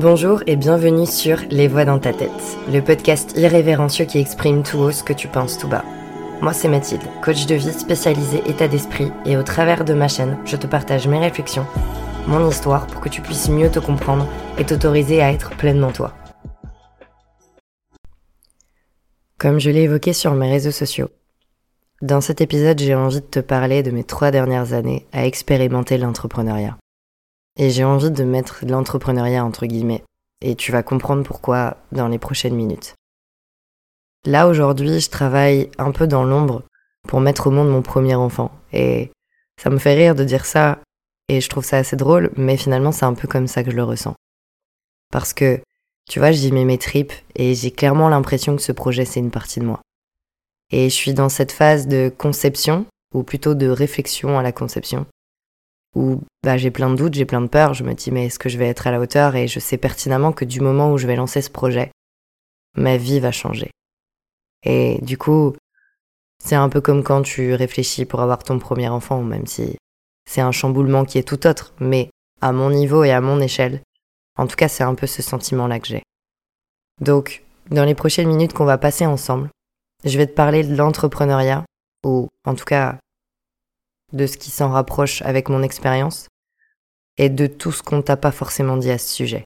Bonjour et bienvenue sur Les Voix dans ta tête, le podcast irrévérencieux qui exprime tout haut ce que tu penses tout bas. Moi c'est Mathilde, coach de vie spécialisée état d'esprit et au travers de ma chaîne, je te partage mes réflexions, mon histoire pour que tu puisses mieux te comprendre et t'autoriser à être pleinement toi. Comme je l'ai évoqué sur mes réseaux sociaux, dans cet épisode j'ai envie de te parler de mes trois dernières années à expérimenter l'entrepreneuriat. Et j'ai envie de mettre l'entrepreneuriat entre guillemets. Et tu vas comprendre pourquoi dans les prochaines minutes. Là aujourd'hui, je travaille un peu dans l'ombre pour mettre au monde mon premier enfant. Et ça me fait rire de dire ça, et je trouve ça assez drôle, mais finalement c'est un peu comme ça que je le ressens. Parce que, tu vois, j'y mets mes tripes, et j'ai clairement l'impression que ce projet c'est une partie de moi. Et je suis dans cette phase de conception, ou plutôt de réflexion à la conception, où bah, j'ai plein de doutes, j'ai plein de peurs, je me dis mais est-ce que je vais être à la hauteur? Et je sais pertinemment que du moment où je vais lancer ce projet, ma vie va changer. Et du coup, c'est un peu comme quand tu réfléchis pour avoir ton premier enfant, même si c'est un chamboulement qui est tout autre, mais à mon niveau et à mon échelle, en tout cas c'est un peu ce sentiment-là que j'ai. Donc, dans les prochaines minutes qu'on va passer ensemble, je vais te parler de l'entrepreneuriat, ou en tout cas de ce qui s'en rapproche avec mon expérience et de tout ce qu'on t'a pas forcément dit à ce sujet.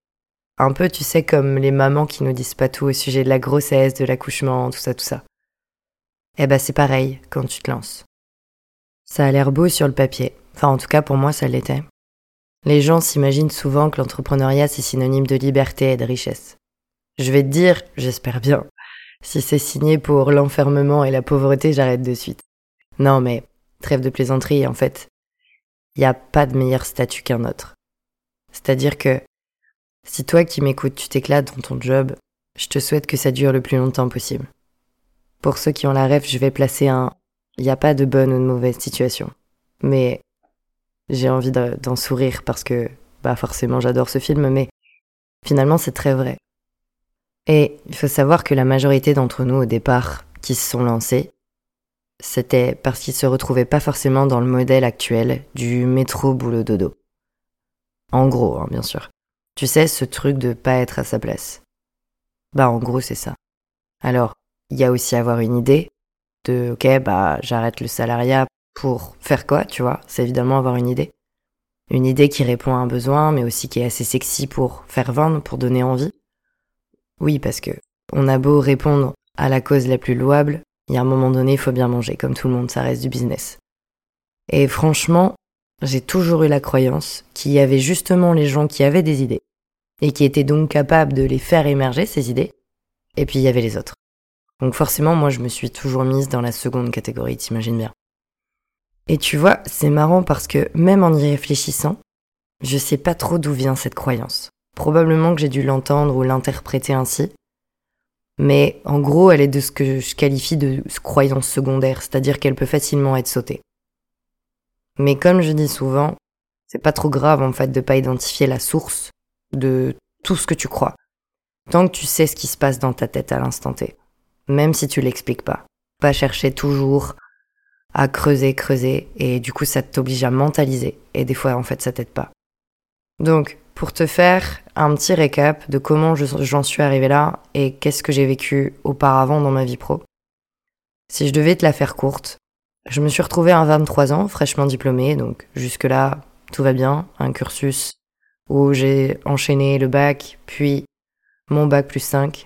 Un peu, tu sais, comme les mamans qui nous disent pas tout au sujet de la grossesse, de l'accouchement, tout ça, tout ça. Eh ben, c'est pareil quand tu te lances. Ça a l'air beau sur le papier. Enfin, en tout cas, pour moi, ça l'était. Les gens s'imaginent souvent que l'entrepreneuriat, c'est synonyme de liberté et de richesse. Je vais te dire, j'espère bien, si c'est signé pour l'enfermement et la pauvreté, j'arrête de suite. Non, mais Trêve de plaisanterie, en fait, il n'y a pas de meilleur statut qu'un autre. C'est-à-dire que si toi qui m'écoutes, tu t'éclates dans ton job, je te souhaite que ça dure le plus longtemps possible. Pour ceux qui ont la rêve, je vais placer un il n'y a pas de bonne ou de mauvaise situation. Mais j'ai envie d'en sourire parce que, bah forcément, j'adore ce film, mais finalement, c'est très vrai. Et il faut savoir que la majorité d'entre nous, au départ, qui se sont lancés, c'était parce qu'il se retrouvait pas forcément dans le modèle actuel du métro boulot dodo. En gros, hein, bien sûr. Tu sais, ce truc de pas être à sa place. Bah, en gros, c'est ça. Alors, il y a aussi avoir une idée de, ok, bah, j'arrête le salariat pour faire quoi, tu vois? C'est évidemment avoir une idée. Une idée qui répond à un besoin, mais aussi qui est assez sexy pour faire vendre, pour donner envie. Oui, parce que on a beau répondre à la cause la plus louable, il y a un moment donné, il faut bien manger, comme tout le monde, ça reste du business. Et franchement, j'ai toujours eu la croyance qu'il y avait justement les gens qui avaient des idées, et qui étaient donc capables de les faire émerger, ces idées, et puis il y avait les autres. Donc forcément, moi, je me suis toujours mise dans la seconde catégorie, t'imagines bien. Et tu vois, c'est marrant parce que même en y réfléchissant, je sais pas trop d'où vient cette croyance. Probablement que j'ai dû l'entendre ou l'interpréter ainsi, mais en gros, elle est de ce que je qualifie de croyance secondaire, c'est-à-dire qu'elle peut facilement être sautée. Mais comme je dis souvent, c'est pas trop grave en fait de pas identifier la source de tout ce que tu crois. Tant que tu sais ce qui se passe dans ta tête à l'instant T. Même si tu l'expliques pas. Pas chercher toujours à creuser, creuser, et du coup ça t'oblige à mentaliser, et des fois en fait ça t'aide pas. Donc, pour te faire un petit récap de comment j'en suis arrivé là et qu'est-ce que j'ai vécu auparavant dans ma vie pro. Si je devais te la faire courte, je me suis retrouvée à 23 ans, fraîchement diplômée, donc jusque-là, tout va bien, un cursus où j'ai enchaîné le bac, puis mon bac plus 5.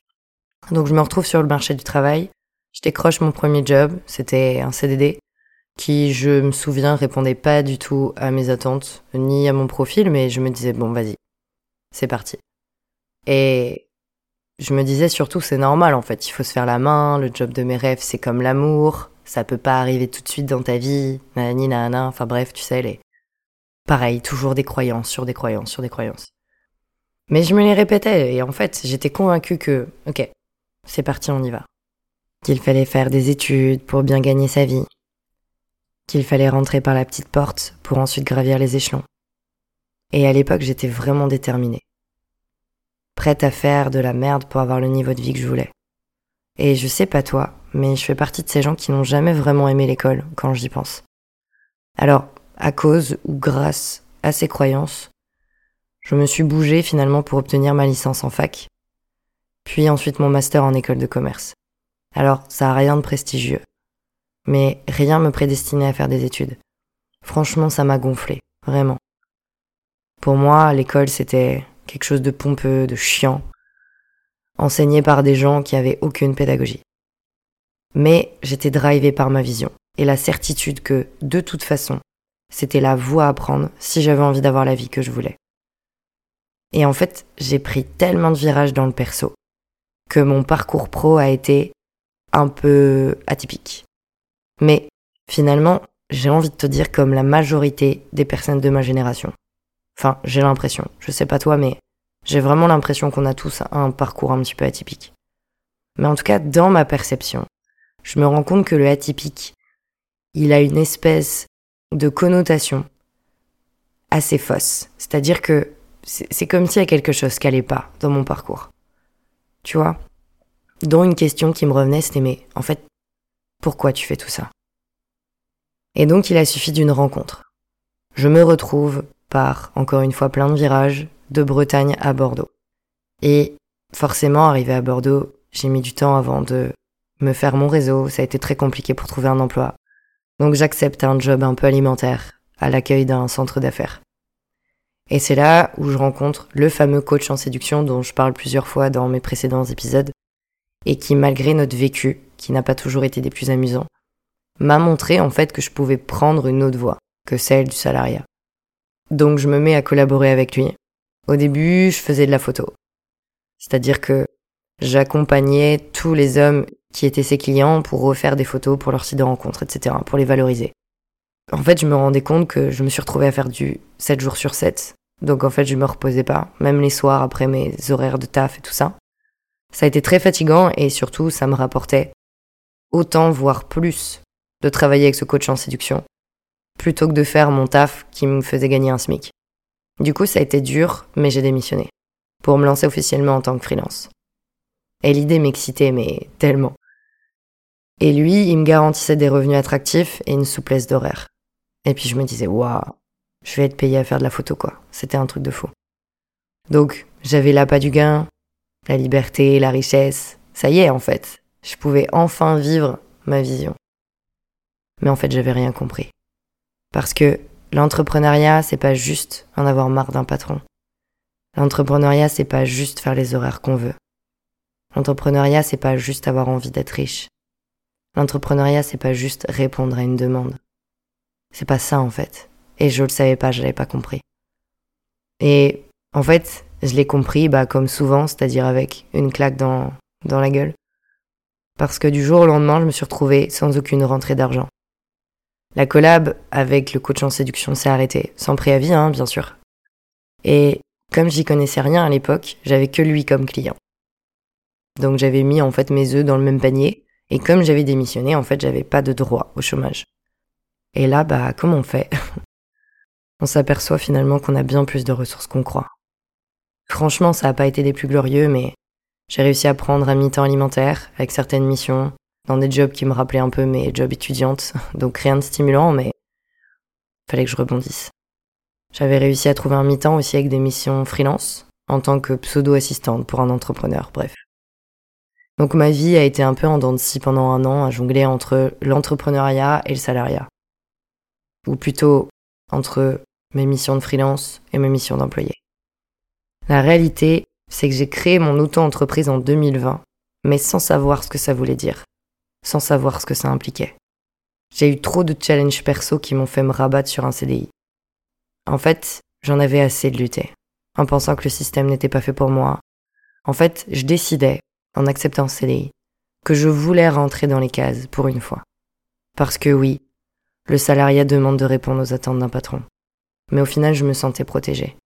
Donc je me retrouve sur le marché du travail, je décroche mon premier job, c'était un CDD, qui, je me souviens, répondait pas du tout à mes attentes, ni à mon profil, mais je me disais, bon, vas-y, c'est parti. Et je me disais surtout, c'est normal, en fait, il faut se faire la main, le job de mes rêves, c'est comme l'amour, ça peut pas arriver tout de suite dans ta vie, nanani, nanana, enfin bref, tu sais, les... Pareil, toujours des croyances, sur des croyances, sur des croyances. Mais je me les répétais, et en fait, j'étais convaincue que, ok, c'est parti, on y va. Qu'il fallait faire des études pour bien gagner sa vie, qu'il fallait rentrer par la petite porte pour ensuite gravir les échelons. Et à l'époque, j'étais vraiment déterminée. Prête à faire de la merde pour avoir le niveau de vie que je voulais. Et je sais pas toi, mais je fais partie de ces gens qui n'ont jamais vraiment aimé l'école quand j'y pense. Alors, à cause ou grâce à ces croyances, Je me suis bougée finalement pour obtenir ma licence en fac, puis ensuite mon master en école de commerce. Alors, ça a rien de prestigieux. Mais rien me prédestinait à faire des études. Franchement, ça m'a gonflé, vraiment. Pour moi, l'école, c'était quelque chose de pompeux, de chiant, enseigné par des gens qui avaient aucune pédagogie. Mais j'étais drivé par ma vision et la certitude que, de toute façon, c'était la voie à prendre si j'avais envie d'avoir la vie que je voulais. Et en fait, j'ai pris tellement de virages dans le perso que mon parcours pro a été un peu atypique. Mais finalement, j'ai envie de te dire comme la majorité des personnes de ma génération. Enfin, j'ai l'impression. Je sais pas toi, mais j'ai vraiment l'impression qu'on a tous un parcours un petit peu atypique. Mais en tout cas, dans ma perception, je me rends compte que le atypique, il a une espèce de connotation assez fausse. C'est-à-dire que c'est comme s'il y a quelque chose qui allait pas dans mon parcours. Tu vois? Dont une question qui me revenait, c'était mais en fait, pourquoi tu fais tout ça Et donc il a suffi d'une rencontre. Je me retrouve par, encore une fois, plein de virages, de Bretagne à Bordeaux. Et forcément, arrivé à Bordeaux, j'ai mis du temps avant de me faire mon réseau, ça a été très compliqué pour trouver un emploi. Donc j'accepte un job un peu alimentaire à l'accueil d'un centre d'affaires. Et c'est là où je rencontre le fameux coach en séduction dont je parle plusieurs fois dans mes précédents épisodes, et qui, malgré notre vécu, qui n'a pas toujours été des plus amusants, m'a montré en fait que je pouvais prendre une autre voie que celle du salariat. Donc je me mets à collaborer avec lui. Au début, je faisais de la photo. C'est-à-dire que j'accompagnais tous les hommes qui étaient ses clients pour refaire des photos pour leur site de rencontre, etc., pour les valoriser. En fait, je me rendais compte que je me suis retrouvée à faire du 7 jours sur 7. Donc en fait, je me reposais pas, même les soirs après mes horaires de taf et tout ça. Ça a été très fatigant et surtout, ça me rapportait autant, voire plus, de travailler avec ce coach en séduction, plutôt que de faire mon taf qui me faisait gagner un SMIC. Du coup, ça a été dur, mais j'ai démissionné, pour me lancer officiellement en tant que freelance. Et l'idée m'excitait, mais tellement. Et lui, il me garantissait des revenus attractifs et une souplesse d'horaire. Et puis je me disais, waouh, je vais être payé à faire de la photo, quoi. C'était un truc de fou. Donc, j'avais l'appât du gain, la liberté, la richesse. Ça y est, en fait. Je pouvais enfin vivre ma vision. Mais en fait, j'avais rien compris. Parce que l'entrepreneuriat, c'est pas juste en avoir marre d'un patron. L'entrepreneuriat, c'est pas juste faire les horaires qu'on veut. L'entrepreneuriat, c'est pas juste avoir envie d'être riche. L'entrepreneuriat, c'est pas juste répondre à une demande. C'est pas ça, en fait. Et je le savais pas, je l'avais pas compris. Et en fait, je l'ai compris, bah, comme souvent, c'est-à-dire avec une claque dans, dans la gueule. Parce que du jour au lendemain, je me suis retrouvée sans aucune rentrée d'argent. La collab avec le coach en séduction s'est arrêtée, sans préavis, hein, bien sûr. Et comme j'y connaissais rien à l'époque, j'avais que lui comme client. Donc j'avais mis en fait mes œufs dans le même panier, et comme j'avais démissionné, en fait, j'avais pas de droit au chômage. Et là, bah, comment on fait? On s'aperçoit finalement qu'on a bien plus de ressources qu'on croit. Franchement, ça n'a pas été des plus glorieux, mais j'ai réussi à prendre un mi-temps alimentaire avec certaines missions, dans des jobs qui me rappelaient un peu mes jobs étudiantes, donc rien de stimulant, mais fallait que je rebondisse. J'avais réussi à trouver un mi-temps aussi avec des missions freelance, en tant que pseudo-assistante pour un entrepreneur, bref. Donc ma vie a été un peu en dents de scie pendant un an à jongler entre l'entrepreneuriat et le salariat ou plutôt entre mes missions de freelance et mes missions d'employé. La réalité, c'est que j'ai créé mon auto-entreprise en 2020, mais sans savoir ce que ça voulait dire, sans savoir ce que ça impliquait. J'ai eu trop de challenges perso qui m'ont fait me rabattre sur un CDI. En fait, j'en avais assez de lutter, en pensant que le système n'était pas fait pour moi. En fait, je décidais, en acceptant ce CDI, que je voulais rentrer dans les cases pour une fois. Parce que oui, le salariat demande de répondre aux attentes d'un patron. Mais au final, je me sentais protégée.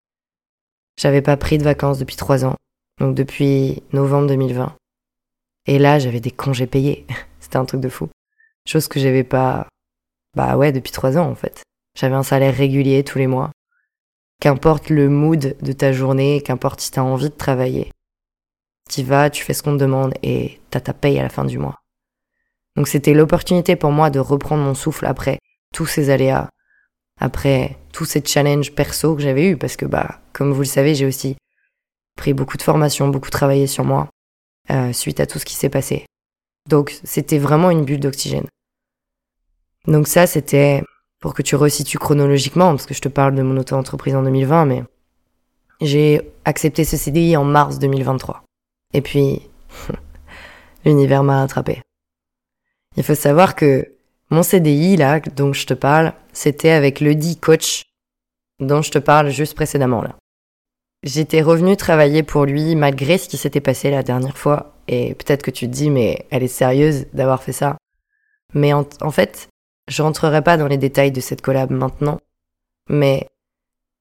J'avais pas pris de vacances depuis trois ans, donc depuis novembre 2020. Et là, j'avais des congés payés. C'était un truc de fou. Chose que j'avais pas, bah ouais, depuis trois ans en fait. J'avais un salaire régulier tous les mois. Qu'importe le mood de ta journée, qu'importe si t'as envie de travailler. Tu vas, tu fais ce qu'on te demande et t'as ta paye à la fin du mois. Donc c'était l'opportunité pour moi de reprendre mon souffle après tous ces aléas, après tous ces challenges perso que j'avais eu parce que bah comme vous le savez, j'ai aussi pris beaucoup de formations, beaucoup travaillé sur moi euh, suite à tout ce qui s'est passé. Donc c'était vraiment une bulle d'oxygène. Donc ça c'était pour que tu resitues chronologiquement parce que je te parle de mon auto-entreprise en 2020 mais j'ai accepté ce CDI en mars 2023. Et puis l'univers m'a rattrapé. Il faut savoir que mon CDI, là, dont je te parle, c'était avec le dit coach dont je te parle juste précédemment, là. J'étais revenu travailler pour lui malgré ce qui s'était passé la dernière fois. Et peut-être que tu te dis, mais elle est sérieuse d'avoir fait ça. Mais en, en fait, je rentrerai pas dans les détails de cette collab maintenant. Mais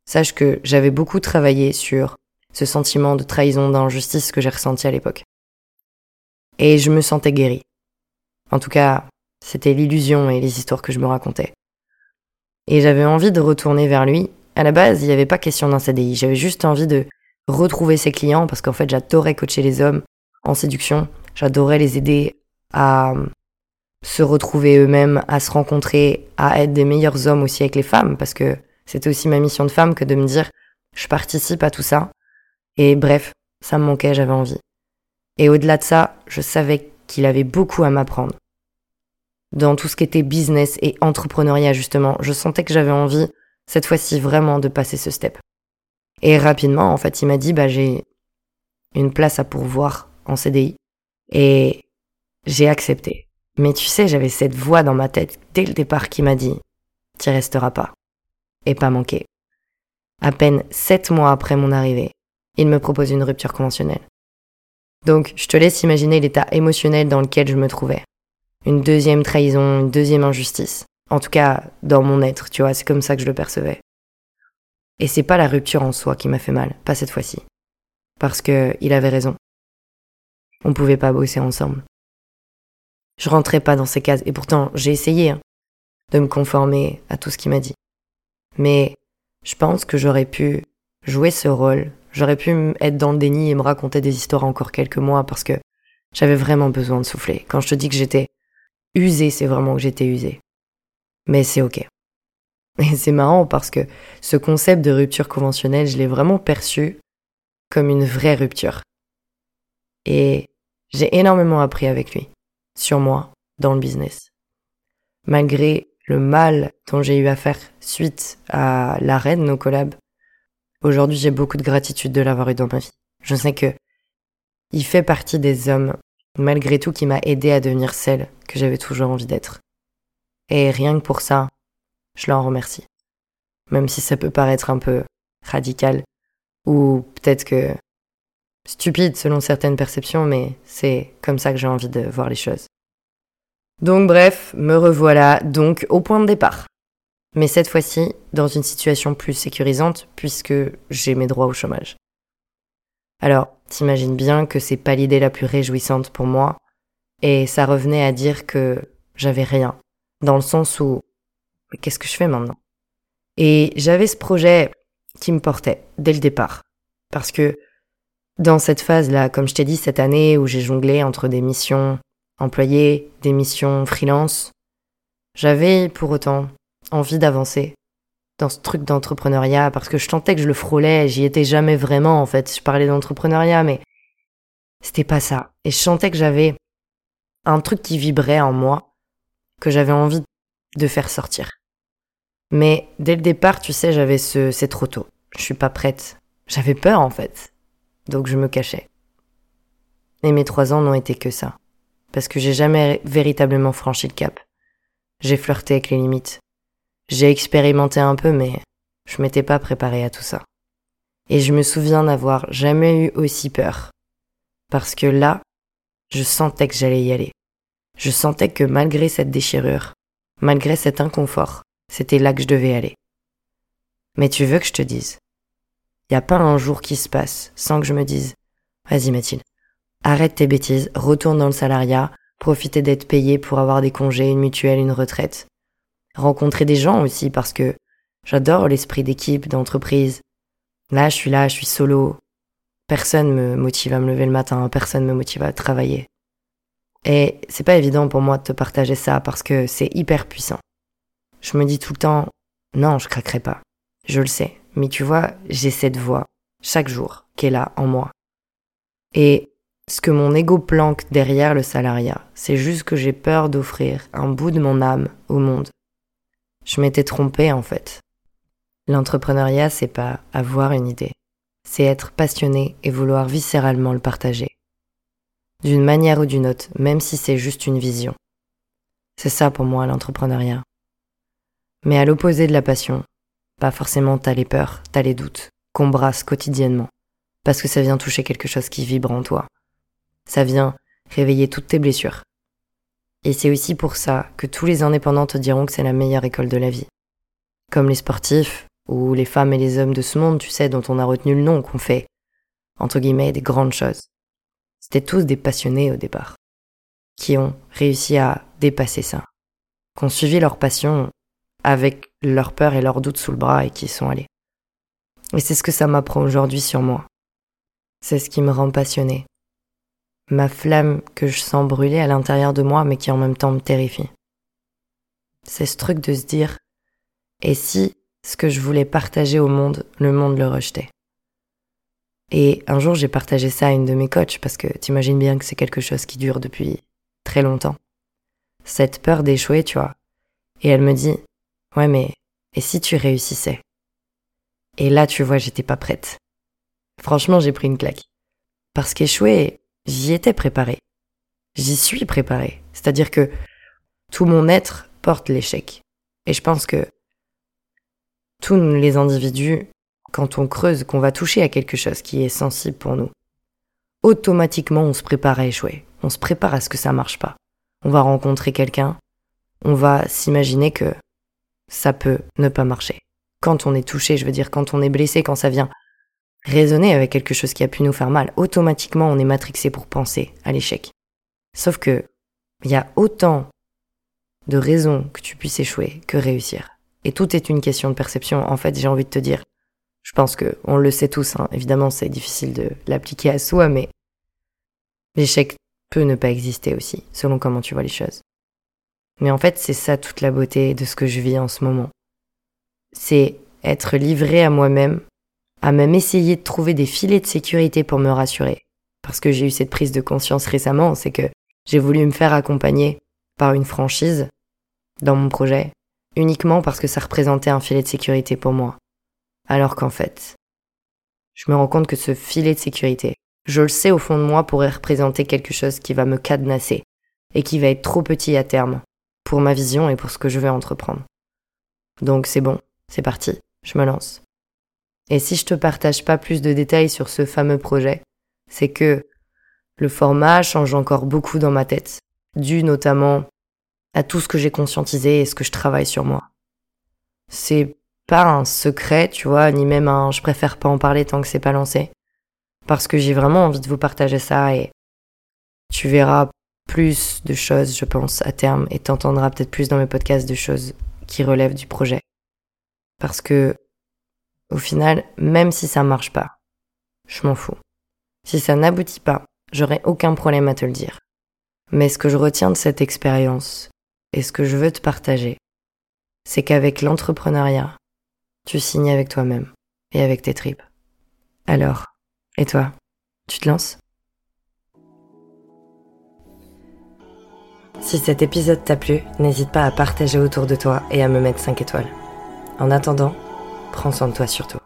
sache que j'avais beaucoup travaillé sur ce sentiment de trahison, d'injustice que j'ai ressenti à l'époque. Et je me sentais guéri. En tout cas, c'était l'illusion et les histoires que je me racontais. Et j'avais envie de retourner vers lui. À la base, il n'y avait pas question d'un CDI. J'avais juste envie de retrouver ses clients parce qu'en fait, j'adorais coacher les hommes en séduction. J'adorais les aider à se retrouver eux-mêmes, à se rencontrer, à être des meilleurs hommes aussi avec les femmes parce que c'était aussi ma mission de femme que de me dire je participe à tout ça. Et bref, ça me manquait, j'avais envie. Et au-delà de ça, je savais qu'il avait beaucoup à m'apprendre dans tout ce qui était business et entrepreneuriat justement. Je sentais que j'avais envie, cette fois-ci, vraiment de passer ce step. Et rapidement, en fait, il m'a dit, bah, j'ai une place à pourvoir en CDI. Et j'ai accepté. Mais tu sais, j'avais cette voix dans ma tête dès le départ qui m'a dit, t'y resteras pas. Et pas manqué. À peine sept mois après mon arrivée, il me propose une rupture conventionnelle. Donc, je te laisse imaginer l'état émotionnel dans lequel je me trouvais une deuxième trahison, une deuxième injustice. En tout cas, dans mon être, tu vois, c'est comme ça que je le percevais. Et c'est pas la rupture en soi qui m'a fait mal, pas cette fois-ci. Parce que il avait raison. On pouvait pas bosser ensemble. Je rentrais pas dans ces cases, et pourtant j'ai essayé hein, de me conformer à tout ce qu'il m'a dit. Mais je pense que j'aurais pu jouer ce rôle, j'aurais pu être dans le déni et me raconter des histoires encore quelques mois parce que j'avais vraiment besoin de souffler. Quand je te dis que j'étais Usé, c'est vraiment que j'étais usé. Mais c'est ok. Et c'est marrant parce que ce concept de rupture conventionnelle, je l'ai vraiment perçu comme une vraie rupture. Et j'ai énormément appris avec lui, sur moi, dans le business. Malgré le mal dont j'ai eu à faire suite à l'arrêt de nos collabs, aujourd'hui j'ai beaucoup de gratitude de l'avoir eu dans ma vie. Je sais que il fait partie des hommes malgré tout qui m'a aidé à devenir celle que j'avais toujours envie d'être. Et rien que pour ça, je l'en remercie. Même si ça peut paraître un peu radical, ou peut-être que stupide selon certaines perceptions, mais c'est comme ça que j'ai envie de voir les choses. Donc bref, me revoilà donc au point de départ. Mais cette fois-ci, dans une situation plus sécurisante, puisque j'ai mes droits au chômage. Alors, t'imagines bien que c'est pas l'idée la plus réjouissante pour moi, et ça revenait à dire que j'avais rien, dans le sens où, mais qu'est-ce que je fais maintenant? Et j'avais ce projet qui me portait, dès le départ, parce que dans cette phase-là, comme je t'ai dit, cette année où j'ai jonglé entre des missions employées, des missions freelance, j'avais pour autant envie d'avancer, dans ce truc d'entrepreneuriat parce que je sentais que je le frôlais, j'y étais jamais vraiment en fait. Je parlais d'entrepreneuriat, mais c'était pas ça. Et je sentais que j'avais un truc qui vibrait en moi, que j'avais envie de faire sortir. Mais dès le départ, tu sais, j'avais ce c'est trop tôt. Je suis pas prête. J'avais peur en fait. Donc je me cachais. Et mes trois ans n'ont été que ça. Parce que j'ai jamais véritablement franchi le cap. J'ai flirté avec les limites. J'ai expérimenté un peu, mais je m'étais pas préparé à tout ça. Et je me souviens n'avoir jamais eu aussi peur. Parce que là, je sentais que j'allais y aller. Je sentais que malgré cette déchirure, malgré cet inconfort, c'était là que je devais aller. Mais tu veux que je te dise? Y a pas un jour qui se passe sans que je me dise Vas-y Mathilde, arrête tes bêtises, retourne dans le salariat, profite d'être payé pour avoir des congés, une mutuelle, une retraite rencontrer des gens aussi parce que j'adore l'esprit d'équipe, d'entreprise. Là, je suis là, je suis solo. Personne me motive à me lever le matin, personne me motive à travailler. Et c'est pas évident pour moi de te partager ça parce que c'est hyper puissant. Je me dis tout le temps, non, je craquerai pas. je le sais, mais tu vois, j'ai cette voix, chaque jour, qui est là en moi. Et ce que mon ego planque derrière le salariat, c'est juste que j'ai peur d'offrir un bout de mon âme au monde. Je m'étais trompée en fait. L'entrepreneuriat, c'est pas avoir une idée, c'est être passionné et vouloir viscéralement le partager. D'une manière ou d'une autre, même si c'est juste une vision. C'est ça pour moi l'entrepreneuriat. Mais à l'opposé de la passion, pas forcément t'as les peurs, t'as les doutes, qu'on brasse quotidiennement, parce que ça vient toucher quelque chose qui vibre en toi. Ça vient réveiller toutes tes blessures. Et c'est aussi pour ça que tous les indépendants te diront que c'est la meilleure école de la vie. Comme les sportifs, ou les femmes et les hommes de ce monde, tu sais, dont on a retenu le nom, qu'on fait, entre guillemets, des grandes choses. C'était tous des passionnés au départ, qui ont réussi à dépasser ça, qui ont suivi leur passion avec leur peur et leurs doutes sous le bras et qui y sont allés. Et c'est ce que ça m'apprend aujourd'hui sur moi. C'est ce qui me rend passionné. Ma flamme que je sens brûler à l'intérieur de moi mais qui en même temps me terrifie. C'est ce truc de se dire, et si ce que je voulais partager au monde, le monde le rejetait? Et un jour, j'ai partagé ça à une de mes coachs parce que t'imagines bien que c'est quelque chose qui dure depuis très longtemps. Cette peur d'échouer, tu vois. Et elle me dit, ouais, mais, et si tu réussissais? Et là, tu vois, j'étais pas prête. Franchement, j'ai pris une claque. Parce qu'échouer, j'y étais préparée. J'y suis préparée. C'est-à-dire que tout mon être porte l'échec. Et je pense que tous les individus, quand on creuse, qu'on va toucher à quelque chose qui est sensible pour nous, automatiquement on se prépare à échouer. On se prépare à ce que ça marche pas. On va rencontrer quelqu'un, on va s'imaginer que ça peut ne pas marcher. Quand on est touché, je veux dire, quand on est blessé, quand ça vient résonner avec quelque chose qui a pu nous faire mal, automatiquement on est matrixé pour penser à l'échec. Sauf que il y a autant de raisons que tu puisses échouer que réussir. Et tout est une question de perception. En fait, j'ai envie de te dire, je pense que on le sait tous. Hein. Évidemment, c'est difficile de l'appliquer à soi, mais l'échec peut ne pas exister aussi, selon comment tu vois les choses. Mais en fait, c'est ça toute la beauté de ce que je vis en ce moment. C'est être livré à moi-même, à même essayer de trouver des filets de sécurité pour me rassurer. Parce que j'ai eu cette prise de conscience récemment, c'est que j'ai voulu me faire accompagner par une franchise dans mon projet, uniquement parce que ça représentait un filet de sécurité pour moi. Alors qu'en fait, je me rends compte que ce filet de sécurité, je le sais au fond de moi, pourrait représenter quelque chose qui va me cadenasser et qui va être trop petit à terme pour ma vision et pour ce que je vais entreprendre. Donc c'est bon, c'est parti, je me lance. Et si je te partage pas plus de détails sur ce fameux projet, c'est que le format change encore beaucoup dans ma tête, dû notamment à tout ce que j'ai conscientisé et ce que je travaille sur moi. C'est pas un secret, tu vois, ni même un je préfère pas en parler tant que c'est pas lancé. Parce que j'ai vraiment envie de vous partager ça et tu verras plus de choses, je pense, à terme et t'entendras peut-être plus dans mes podcasts de choses qui relèvent du projet. Parce que, au final, même si ça marche pas, je m'en fous. Si ça n'aboutit pas, j'aurai aucun problème à te le dire. Mais ce que je retiens de cette expérience, et ce que je veux te partager, c'est qu'avec l'entrepreneuriat, tu signes avec toi-même et avec tes tripes. Alors, et toi, tu te lances? Si cet épisode t'a plu, n'hésite pas à partager autour de toi et à me mettre 5 étoiles. En attendant, prends soin de toi surtout.